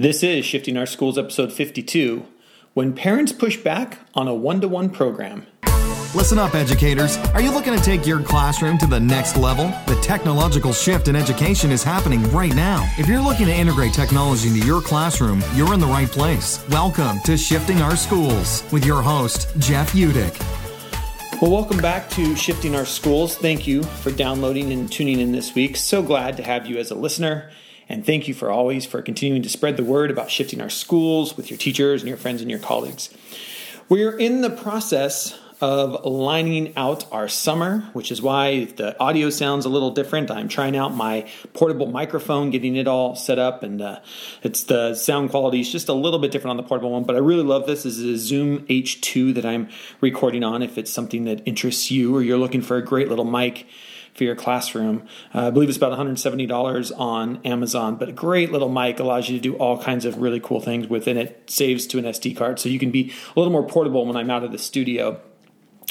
This is Shifting Our Schools, episode 52 When Parents Push Back on a One to One Program. Listen up, educators. Are you looking to take your classroom to the next level? The technological shift in education is happening right now. If you're looking to integrate technology into your classroom, you're in the right place. Welcome to Shifting Our Schools with your host, Jeff Utecht. Well, welcome back to Shifting Our Schools. Thank you for downloading and tuning in this week. So glad to have you as a listener. And thank you for always for continuing to spread the word about shifting our schools with your teachers and your friends and your colleagues. We're in the process of lining out our summer, which is why the audio sounds a little different. I'm trying out my portable microphone, getting it all set up, and uh, it's the sound quality is just a little bit different on the portable one. But I really love this. This is a Zoom H2 that I'm recording on. If it's something that interests you or you're looking for a great little mic for your classroom. Uh, I believe it's about $170 on Amazon, but a great little mic allows you to do all kinds of really cool things with it. It saves to an SD card, so you can be a little more portable when I'm out of the studio.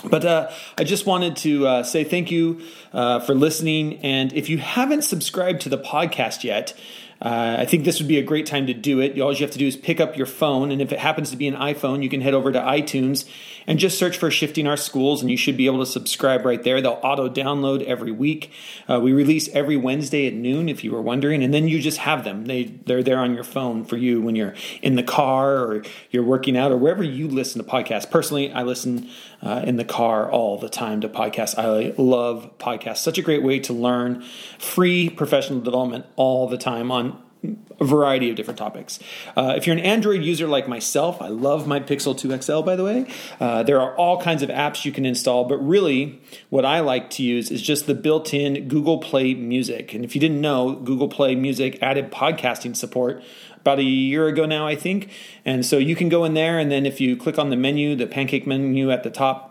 But uh, I just wanted to uh, say thank you uh, for listening. And if you haven't subscribed to the podcast yet, uh, I think this would be a great time to do it. All you have to do is pick up your phone, and if it happens to be an iPhone, you can head over to iTunes and just search for Shifting Our Schools, and you should be able to subscribe right there. They'll auto download every week. Uh, we release every Wednesday at noon, if you were wondering, and then you just have them. They they're there on your phone for you when you're in the car or you're working out or wherever you listen to podcasts. Personally, I listen uh, in the car all the time to podcasts. I love podcasts. Such a great way to learn free professional development all the time on a variety of different topics. Uh, if you're an Android user like myself, I love my Pixel 2 XL, by the way. Uh, there are all kinds of apps you can install, but really, what I like to use is just the built in Google Play Music. And if you didn't know, Google Play Music added podcasting support about a year ago now, I think. And so you can go in there, and then if you click on the menu, the pancake menu at the top,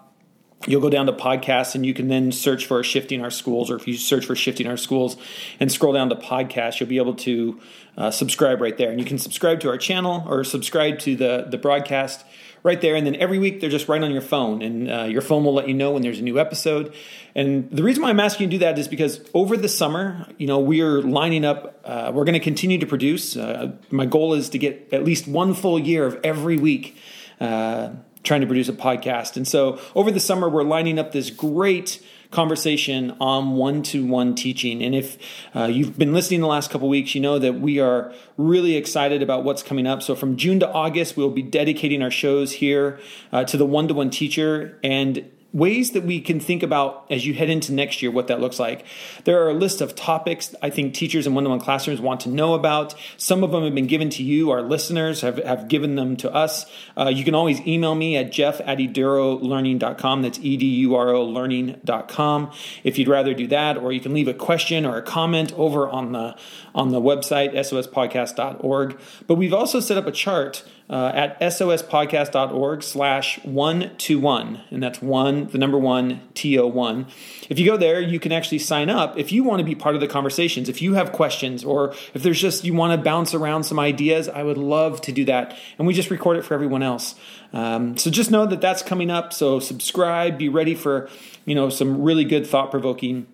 You'll go down to podcasts and you can then search for Shifting Our Schools, or if you search for Shifting Our Schools and scroll down to podcasts, you'll be able to uh, subscribe right there. And you can subscribe to our channel or subscribe to the, the broadcast right there. And then every week they're just right on your phone, and uh, your phone will let you know when there's a new episode. And the reason why I'm asking you to do that is because over the summer, you know, we are lining up. Uh, we're going to continue to produce. Uh, my goal is to get at least one full year of every week uh, trying to produce a podcast. And so over the summer, we're lining up this great conversation on one-to-one teaching. And if uh, you've been listening the last couple weeks, you know that we are really excited about what's coming up. So from June to August, we'll be dedicating our shows here uh, to the one-to-one teacher and ways that we can think about as you head into next year what that looks like. There are a list of topics I think teachers in one to one classrooms want to know about. Some of them have been given to you, our listeners have, have given them to us. Uh, you can always email me at jeff at edurolearning.com. That's E D U R O learning.com if you'd rather do that, or you can leave a question or a comment over on the on the website, sospodcast.org. But we've also set up a chart uh, at sospodcast.org slash one to one. And that's one, the number one, TO1. If you go there, you can actually sign up if you want to be part of the conversations. If you have questions or if there's just, you want to bounce around some ideas, I would love to do that. And we just record it for everyone else. Um, so just know that that's coming up. So subscribe, be ready for, you know, some really good thought provoking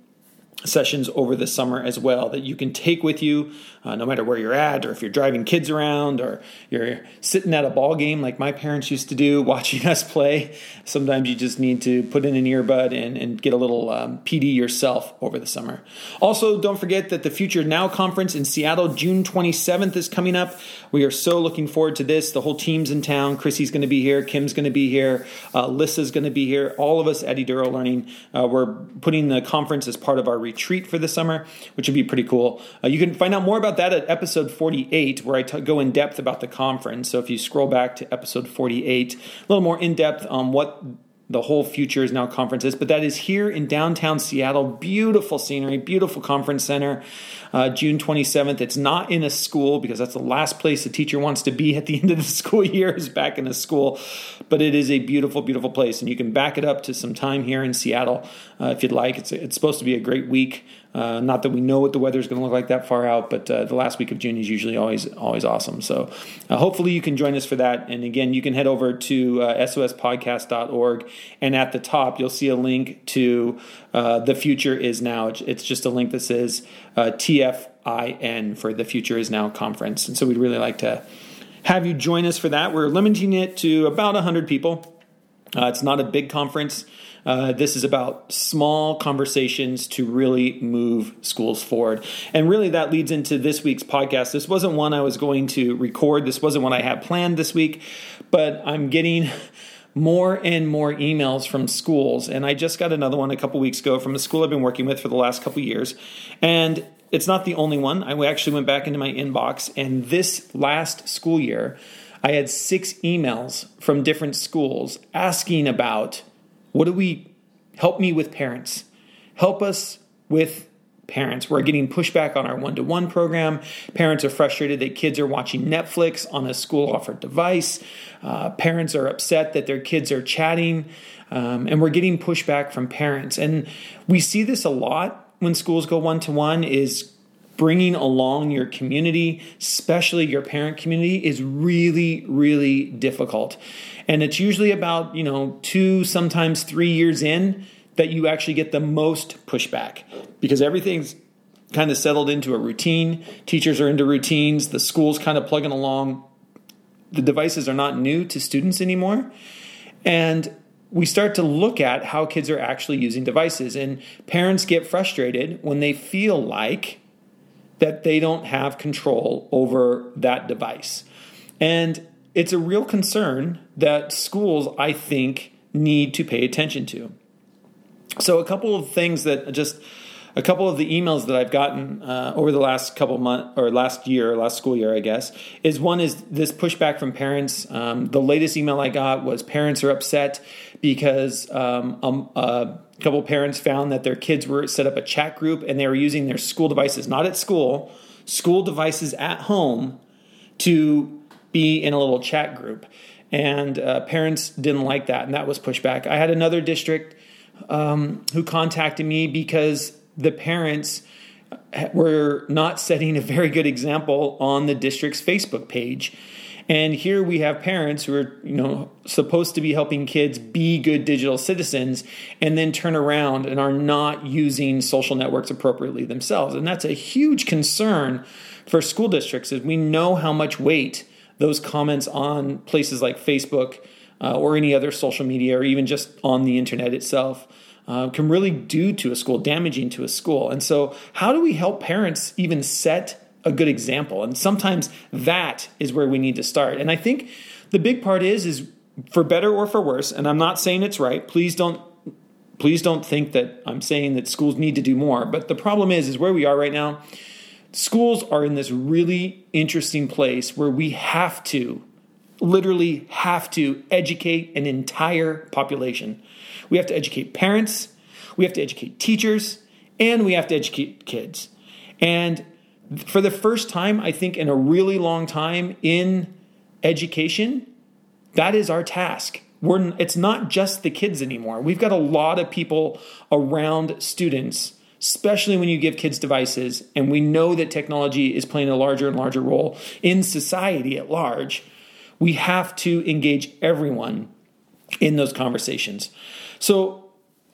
sessions over the summer as well that you can take with you uh, no matter where you're at or if you're driving kids around or you're sitting at a ball game like my parents used to do watching us play. Sometimes you just need to put in an earbud and, and get a little um, pd yourself over the summer. Also don't forget that the future now conference in seattle june 27th is coming up. We are so looking forward to this. The whole team's in town. Chrissy's going to be here. Kim's going to be here. Uh, going to be here. All of us at eduro learning uh, we're putting the conference as part of our retreat for the summer, which would be pretty cool. Uh, you can find out more about that at episode 48, where I t- go in depth about the conference. So if you scroll back to episode 48, a little more in depth on what the whole Future is Now conferences, but that is here in downtown Seattle. Beautiful scenery, beautiful conference center. Uh, June 27th. It's not in a school because that's the last place a teacher wants to be at the end of the school year is back in a school. But it is a beautiful, beautiful place, and you can back it up to some time here in Seattle uh, if you'd like. It's it's supposed to be a great week. Uh, not that we know what the weather is going to look like that far out, but uh, the last week of June is usually always always awesome. So uh, hopefully you can join us for that. And again, you can head over to uh, sospodcast.org, and at the top you'll see a link to uh, the future is now. It's just a link that says uh, TF for the Future Is Now conference. And so we'd really like to have you join us for that. We're limiting it to about 100 people. Uh, it's not a big conference. Uh, this is about small conversations to really move schools forward. And really, that leads into this week's podcast. This wasn't one I was going to record, this wasn't one I had planned this week, but I'm getting more and more emails from schools. And I just got another one a couple weeks ago from a school I've been working with for the last couple years. And it's not the only one. I actually went back into my inbox, and this last school year, I had six emails from different schools asking about what do we help me with parents? Help us with parents. We're getting pushback on our one to one program. Parents are frustrated that kids are watching Netflix on a school offered device. Uh, parents are upset that their kids are chatting. Um, and we're getting pushback from parents. And we see this a lot when schools go one to one is bringing along your community, especially your parent community, is really, really difficult. And it's usually about, you know, two, sometimes three years in that you actually get the most pushback because everything's kind of settled into a routine. Teachers are into routines, the school's kind of plugging along. The devices are not new to students anymore. And we start to look at how kids are actually using devices. And parents get frustrated when they feel like that they don't have control over that device. And it's a real concern that schools, I think, need to pay attention to. So, a couple of things that just a couple of the emails that I've gotten uh, over the last couple months or last year, last school year, I guess, is one is this pushback from parents. Um, the latest email I got was parents are upset because um, a couple parents found that their kids were set up a chat group and they were using their school devices, not at school, school devices at home to be in a little chat group. And uh, parents didn't like that, and that was pushback. I had another district um, who contacted me because the parents were not setting a very good example on the district's Facebook page. And here we have parents who are, you know, supposed to be helping kids be good digital citizens and then turn around and are not using social networks appropriately themselves. And that's a huge concern for school districts as we know how much weight those comments on places like Facebook uh, or any other social media or even just on the internet itself uh, can really do to a school, damaging to a school. And so, how do we help parents even set a good example? And sometimes that is where we need to start. And I think the big part is is for better or for worse. And I'm not saying it's right. Please don't please don't think that I'm saying that schools need to do more. But the problem is is where we are right now. Schools are in this really interesting place where we have to literally have to educate an entire population. We have to educate parents, we have to educate teachers, and we have to educate kids. And for the first time, I think, in a really long time in education, that is our task. We're, it's not just the kids anymore. We've got a lot of people around students, especially when you give kids devices, and we know that technology is playing a larger and larger role in society at large. We have to engage everyone in those conversations. So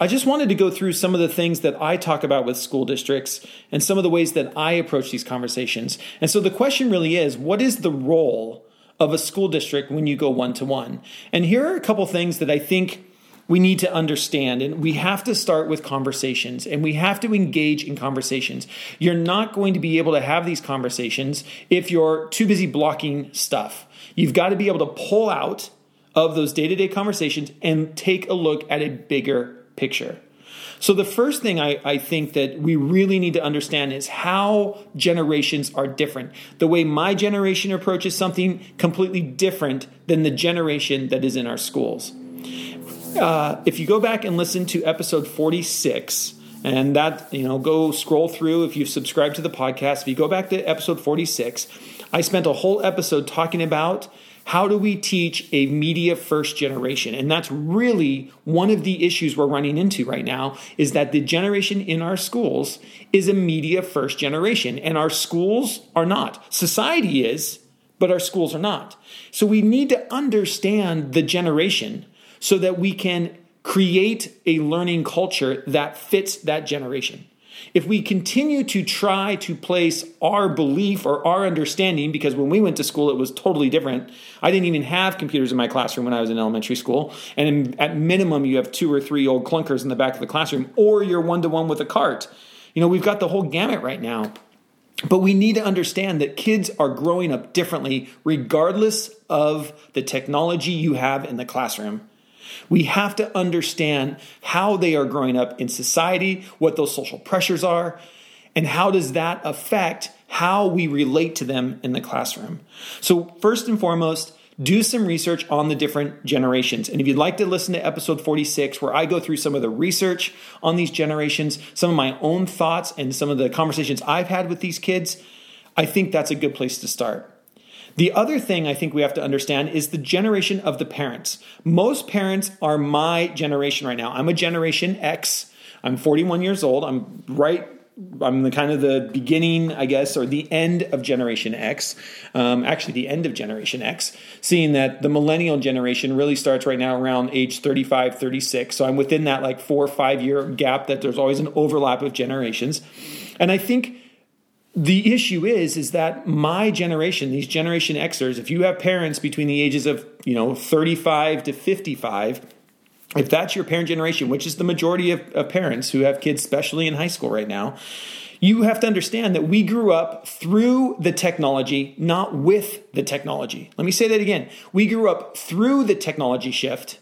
I just wanted to go through some of the things that I talk about with school districts and some of the ways that I approach these conversations. And so the question really is what is the role of a school district when you go one to one? And here are a couple things that I think we need to understand. And we have to start with conversations and we have to engage in conversations. You're not going to be able to have these conversations if you're too busy blocking stuff. You've got to be able to pull out of those day to day conversations and take a look at a bigger picture. So, the first thing I, I, think that we really need to understand is how generations are different. The way my generation approaches something completely different than the generation that is in our schools. Uh, if you go back and listen to episode 46, and that, you know, go scroll through if you've subscribed to the podcast. If you go back to episode 46, I spent a whole episode talking about how do we teach a media first generation? And that's really one of the issues we're running into right now is that the generation in our schools is a media first generation and our schools are not. Society is, but our schools are not. So we need to understand the generation so that we can create a learning culture that fits that generation. If we continue to try to place our belief or our understanding, because when we went to school it was totally different. I didn't even have computers in my classroom when I was in elementary school. And in, at minimum, you have two or three old clunkers in the back of the classroom, or you're one to one with a cart. You know, we've got the whole gamut right now. But we need to understand that kids are growing up differently regardless of the technology you have in the classroom. We have to understand how they are growing up in society, what those social pressures are, and how does that affect how we relate to them in the classroom. So, first and foremost, do some research on the different generations. And if you'd like to listen to episode 46, where I go through some of the research on these generations, some of my own thoughts, and some of the conversations I've had with these kids, I think that's a good place to start. The other thing I think we have to understand is the generation of the parents. Most parents are my generation right now. I'm a Generation X. I'm 41 years old. I'm right I'm the kind of the beginning, I guess, or the end of Generation X. Um, actually, the end of Generation X, seeing that the millennial generation really starts right now around age 35, 36. So I'm within that like four or five year gap that there's always an overlap of generations. And I think the issue is is that my generation these generation xers if you have parents between the ages of you know 35 to 55 if that's your parent generation, which is the majority of, of, parents who have kids, especially in high school right now, you have to understand that we grew up through the technology, not with the technology. Let me say that again. We grew up through the technology shift,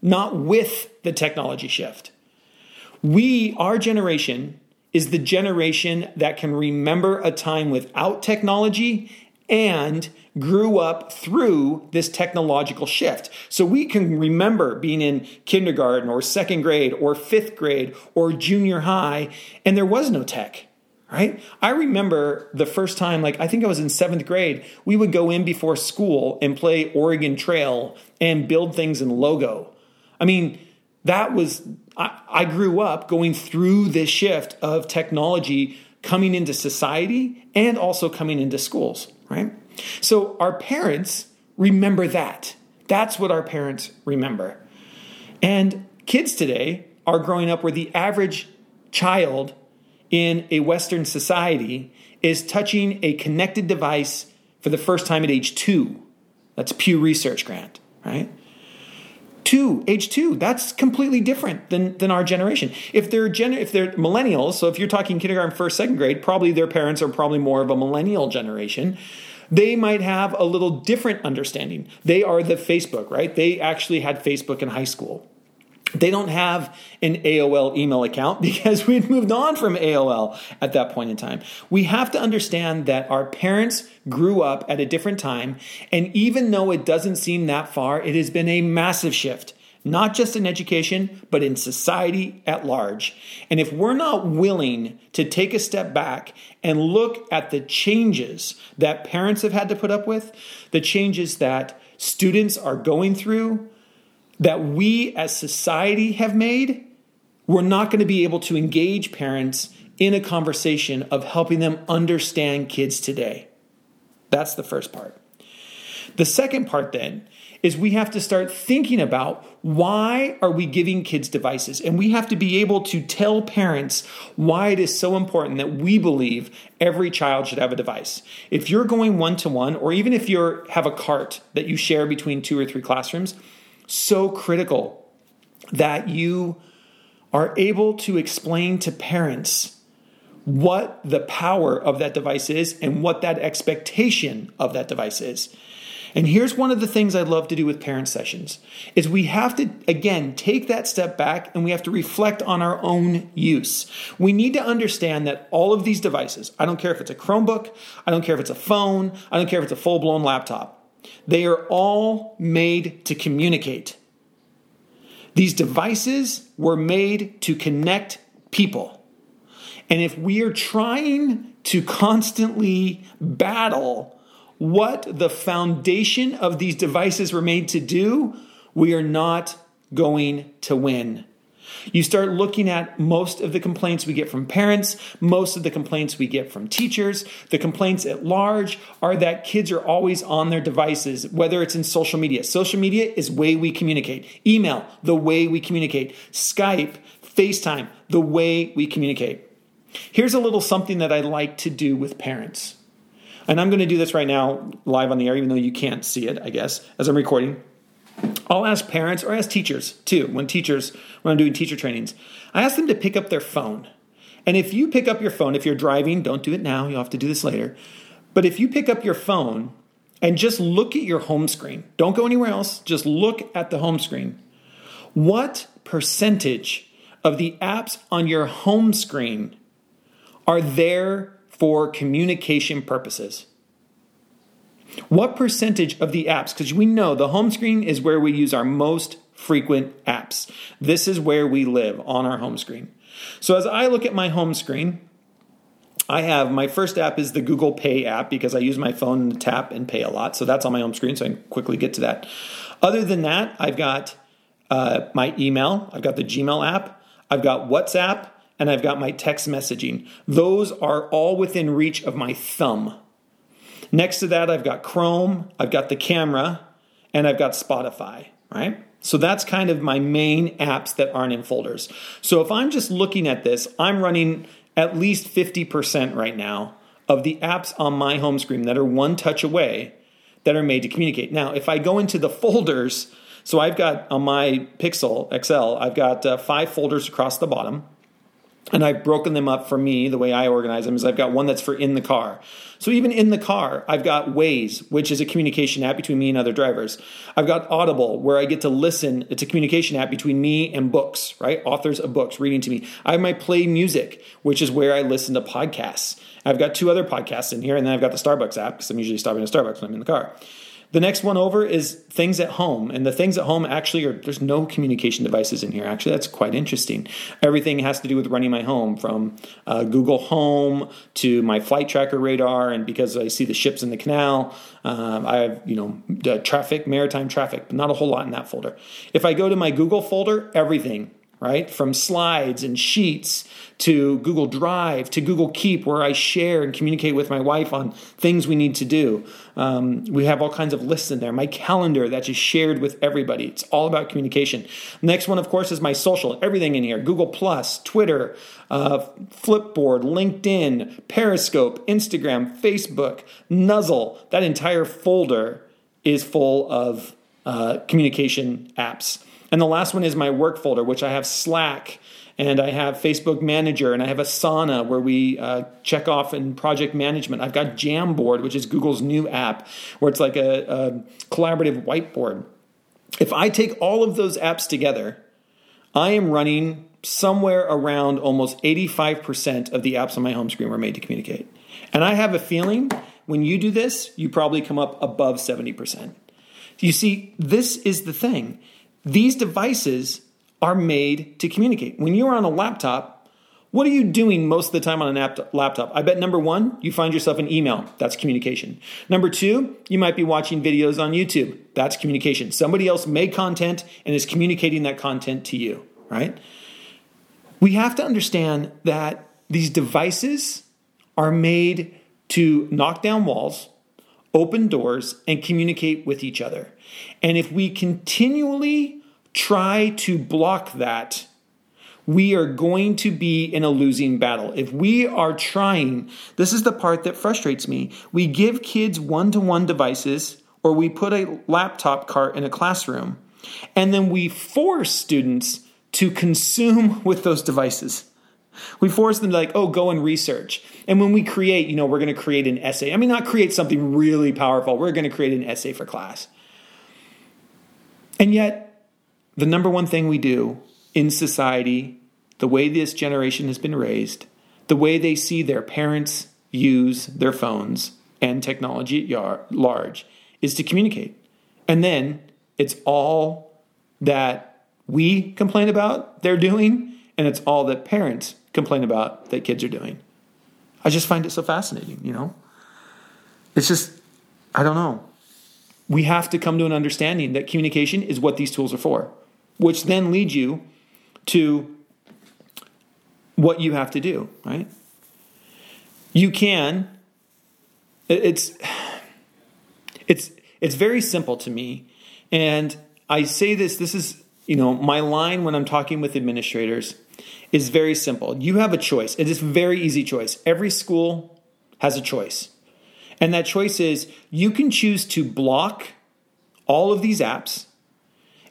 not with the technology shift. We, our generation, is the generation that can remember a time without technology and grew up through this technological shift. So we can remember being in kindergarten or second grade or fifth grade or junior high, and there was no tech. Right? I remember the first time, like I think I was in seventh grade, we would go in before school and play Oregon Trail and build things in Logo. I mean, that was, I, I grew up going through this shift of technology coming into society and also coming into schools, right? So our parents remember that. That's what our parents remember. And kids today are growing up where the average child in a Western society is touching a connected device for the first time at age two. That's Pew Research Grant, right? Two, age two, that's completely different than, than our generation. If they're gen- if they're millennials, so if you're talking kindergarten, first, second grade, probably their parents are probably more of a millennial generation they might have a little different understanding. They are the Facebook, right? They actually had Facebook in high school. They don't have an AOL email account because we'd moved on from AOL at that point in time. We have to understand that our parents grew up at a different time, and even though it doesn't seem that far, it has been a massive shift not just in education, but in society at large. And if we're not willing to take a step back and look at the changes that parents have had to put up with, the changes that students are going through, that we as society have made, we're not going to be able to engage parents in a conversation of helping them understand kids today. That's the first part. The second part then is we have to start thinking about why are we giving kids devices and we have to be able to tell parents why it is so important that we believe every child should have a device if you're going one to one or even if you have a cart that you share between two or three classrooms so critical that you are able to explain to parents what the power of that device is and what that expectation of that device is and here's one of the things I love to do with parent sessions is we have to again take that step back and we have to reflect on our own use. We need to understand that all of these devices, I don't care if it's a Chromebook, I don't care if it's a phone, I don't care if it's a full-blown laptop. They are all made to communicate. These devices were made to connect people. And if we are trying to constantly battle what the foundation of these devices were made to do, we are not going to win. You start looking at most of the complaints we get from parents, most of the complaints we get from teachers, the complaints at large are that kids are always on their devices, whether it's in social media. Social media is way we communicate. Email, the way we communicate. Skype, FaceTime, the way we communicate. Here's a little something that I like to do with parents. And I'm going to do this right now live on the air, even though you can't see it, I guess, as I'm recording. I'll ask parents or ask teachers too, when teachers, when I'm doing teacher trainings, I ask them to pick up their phone. And if you pick up your phone, if you're driving, don't do it now, you'll have to do this later. But if you pick up your phone and just look at your home screen, don't go anywhere else, just look at the home screen. What percentage of the apps on your home screen are there for communication purposes? What percentage of the apps, because we know the home screen is where we use our most frequent apps. This is where we live on our home screen. So as I look at my home screen, I have my first app is the Google Pay app because I use my phone to tap and pay a lot. So that's on my home screen, so I can quickly get to that. Other than that, I've got uh, my email, I've got the Gmail app, I've got WhatsApp, and I've got my text messaging. Those are all within reach of my thumb. Next to that, I've got Chrome, I've got the camera, and I've got Spotify, right? So that's kind of my main apps that aren't in folders. So if I'm just looking at this, I'm running at least 50% right now of the apps on my home screen that are one touch away that are made to communicate. Now, if I go into the folders, so I've got on my Pixel XL, I've got uh, five folders across the bottom and I've broken them up for me. The way I organize them is I've got one that's for in the car. So even in the car, I've got Waze, which is a communication app between me and other drivers. I've got Audible, where I get to listen. It's a communication app between me and books, right? Authors of books reading to me. I have my Play Music, which is where I listen to podcasts. I've got two other podcasts in here, and then I've got the Starbucks app because I'm usually stopping at Starbucks when I'm in the car. The next one over is things at home. And the things at home actually are, there's no communication devices in here. Actually, that's quite interesting. Everything has to do with running my home from uh, Google Home to my flight tracker radar. And because I see the ships in the canal, um, I have, you know, traffic, maritime traffic, but not a whole lot in that folder. If I go to my Google folder, everything right? From slides and sheets to Google Drive to Google Keep, where I share and communicate with my wife on things we need to do. Um, we have all kinds of lists in there. My calendar that's just shared with everybody. It's all about communication. Next one, of course, is my social. Everything in here: Google Plus, Twitter, uh, Flipboard, LinkedIn, Periscope, Instagram, Facebook, Nuzzle. That entire folder is full of uh, communication apps. And the last one is my work folder, which I have Slack and I have Facebook Manager and I have Asana where we uh, check off in project management. I've got Jamboard, which is Google's new app where it's like a, a collaborative whiteboard. If I take all of those apps together, I am running somewhere around almost 85% of the apps on my home screen were made to communicate. And I have a feeling when you do this, you probably come up above 70%. You see, this is the thing. These devices are made to communicate. When you're on a laptop, what are you doing most of the time on a laptop? I bet number one, you find yourself an email. That's communication. Number two, you might be watching videos on YouTube. That's communication. Somebody else made content and is communicating that content to you, right? We have to understand that these devices are made to knock down walls, open doors, and communicate with each other. And if we continually try to block that, we are going to be in a losing battle. If we are trying, this is the part that frustrates me. We give kids one to one devices, or we put a laptop cart in a classroom, and then we force students to consume with those devices. We force them to like, oh, go and research. And when we create, you know, we're going to create an essay. I mean, not create something really powerful. We're going to create an essay for class. And yet, the number one thing we do in society, the way this generation has been raised, the way they see their parents use their phones and technology at large, is to communicate. And then it's all that we complain about they're doing, and it's all that parents complain about that kids are doing. I just find it so fascinating, you know? It's just, I don't know. We have to come to an understanding that communication is what these tools are for, which then leads you to what you have to do, right? You can, it's, it's, it's very simple to me. And I say this, this is you know, my line when I'm talking with administrators is very simple. You have a choice. It is a very easy choice. Every school has a choice. And that choice is you can choose to block all of these apps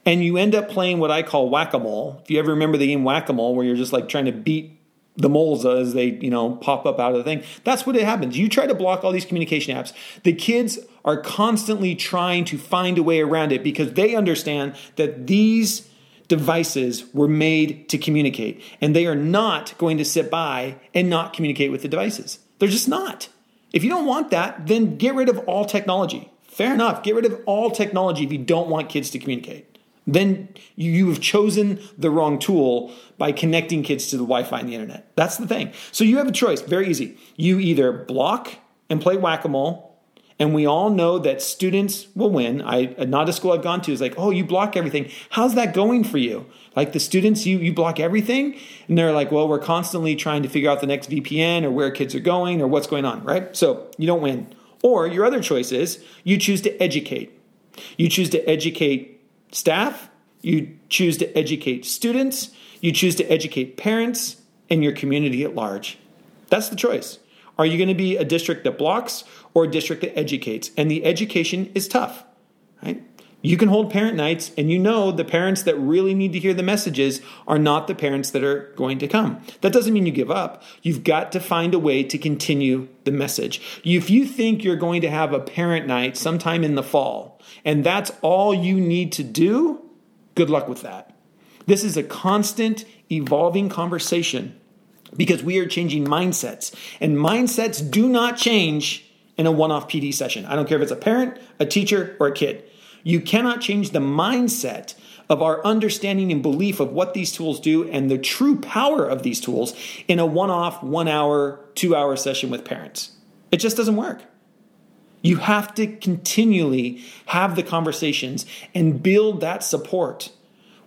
and you end up playing what I call whack a mole. If you ever remember the game whack a mole, where you're just like trying to beat the moles as they you know pop up out of the thing that's what it happens you try to block all these communication apps the kids are constantly trying to find a way around it because they understand that these devices were made to communicate. And they are not going to sit by and not communicate with the devices. They're just not. If you don't want that then get rid of all technology. Fair enough. Get rid of all technology if you don't want kids to communicate. Then you have chosen the wrong tool by connecting kids to the Wi Fi and the internet. That's the thing. So you have a choice, very easy. You either block and play whack a mole, and we all know that students will win. I not a school I've gone to is like, oh, you block everything. How's that going for you? Like the students, you you block everything, and they're like, well, we're constantly trying to figure out the next VPN or where kids are going or what's going on, right? So you don't win. Or your other choice is you choose to educate. You choose to educate staff, you choose to educate students, you choose to educate parents, and your community at large. That's the choice. Are you going to be a district that blocks or a district that educates? And the education is tough, right? You can hold parent nights, and you know the parents that really need to hear the messages are not the parents that are going to come. That doesn't mean you give up. You've got to find a way to continue the message. If you think you're going to have a parent night sometime in the fall, and that's all you need to do, good luck with that. This is a constant evolving conversation because we are changing mindsets, and mindsets do not change in a one off PD session. I don't care if it's a parent, a teacher, or a kid. You cannot change the mindset of our understanding and belief of what these tools do and the true power of these tools in a one off, one hour, two hour session with parents. It just doesn't work. You have to continually have the conversations and build that support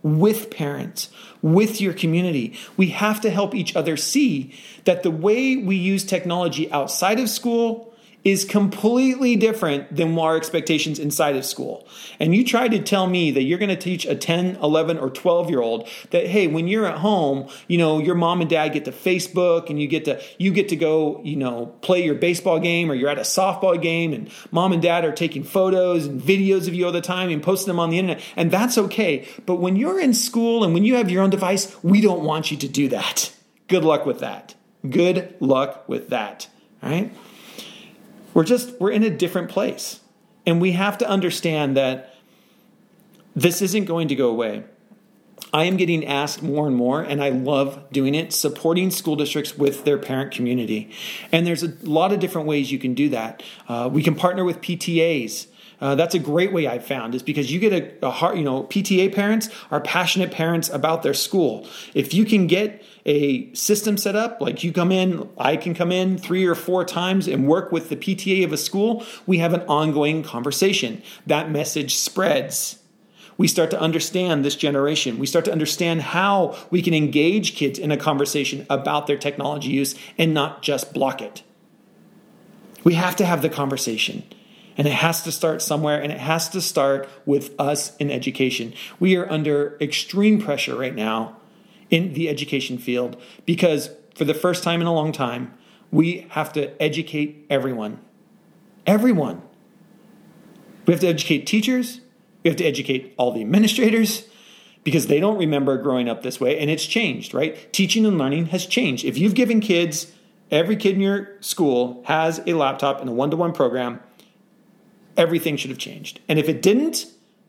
with parents, with your community. We have to help each other see that the way we use technology outside of school is completely different than our expectations inside of school. And you try to tell me that you're going to teach a 10, 11, or 12 year old that, hey, when you're at home, you know, your mom and dad get to Facebook and you get to, you get to go, you know, play your baseball game or you're at a softball game and mom and dad are taking photos and videos of you all the time and posting them on the internet. And that's okay. But when you're in school and when you have your own device, we don't want you to do that. Good luck with that. Good luck with that. All right. We're just, we're in a different place. And we have to understand that this isn't going to go away. I am getting asked more and more, and I love doing it, supporting school districts with their parent community. And there's a lot of different ways you can do that. Uh, we can partner with PTAs. Uh, that's a great way I've found is because you get a, a heart, you know, PTA parents are passionate parents about their school. If you can get a system set up, like you come in, I can come in three or four times and work with the PTA of a school, we have an ongoing conversation. That message spreads. We start to understand this generation. We start to understand how we can engage kids in a conversation about their technology use and not just block it. We have to have the conversation. And it has to start somewhere, and it has to start with us in education. We are under extreme pressure right now in the education field because for the first time in a long time, we have to educate everyone. Everyone. We have to educate teachers, we have to educate all the administrators because they don't remember growing up this way and it's changed, right? Teaching and learning has changed. If you've given kids, every kid in your school has a laptop and a one to one program everything should have changed. And if it didn't,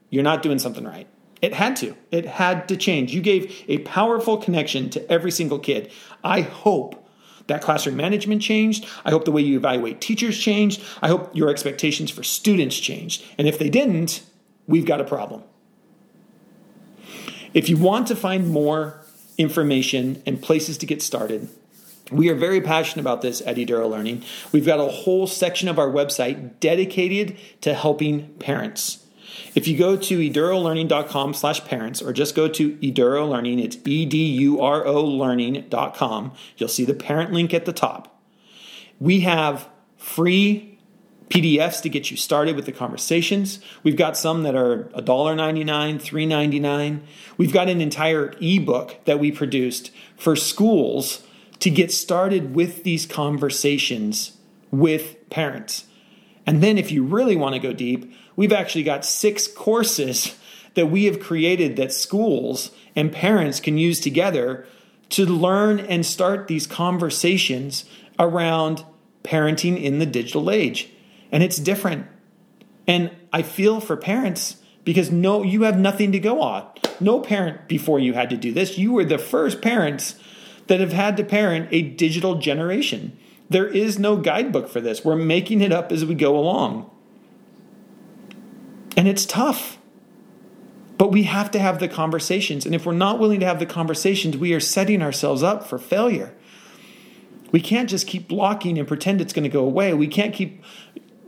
you're not doing something right. It had to. It had to change. You gave a powerful connection to every single kid. I hope that classroom management changed. I hope the way you evaluate teachers changed. I hope your expectations for students changed. And if they didn't, we've got a problem. If you want to find more information and places to get started, we are very passionate about this at Eduro Learning. We've got a whole section of our website dedicated to helping parents. If you go to edurolearning.com slash parents or just go to Eduro Learning, it's E-D-U-R-O learning.com, you'll see the parent link at the top. We have free PDFs to get you started with the conversations. We've got some that are $1.99, $3.99. We've got an entire ebook that we produced for schools to get started with these conversations with parents. And then, if you really want to go deep, we've actually got six courses that we have created that schools and parents can use together to learn and start these conversations around parenting in the digital age. And it's different. And I feel for parents because no you have nothing to go on. No parent before you had to do this. You were the first parents that have had to parent a digital generation. There is no guidebook for this. We're making it up as we go along. And it's tough. But we have to have the conversations. And if we're not willing to have the conversations, we are setting ourselves up for failure. We can't just keep blocking and pretend it's going to go away. We can't keep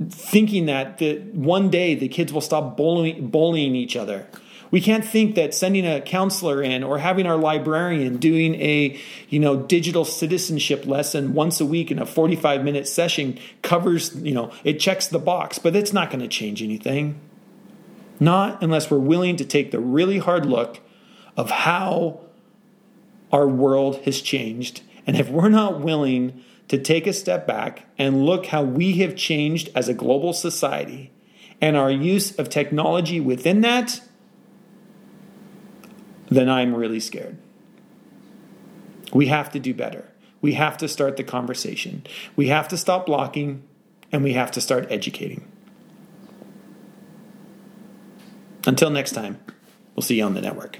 thinking that, that one day the kids will stop bullying, bullying each other. We can't think that sending a counselor in or having our librarian doing a, you know, digital citizenship lesson once a week in a 45 minute session covers, you know, it checks the box, but it's not going to change anything. Not unless we're willing to take the really hard look of how our world has changed. And if we're not willing to take a step back and look how we have changed as a global society and our use of technology within that, then I'm really scared. We have to do better. We have to start the conversation. We have to stop blocking and we have to start educating. Until next time, we'll see you on the network.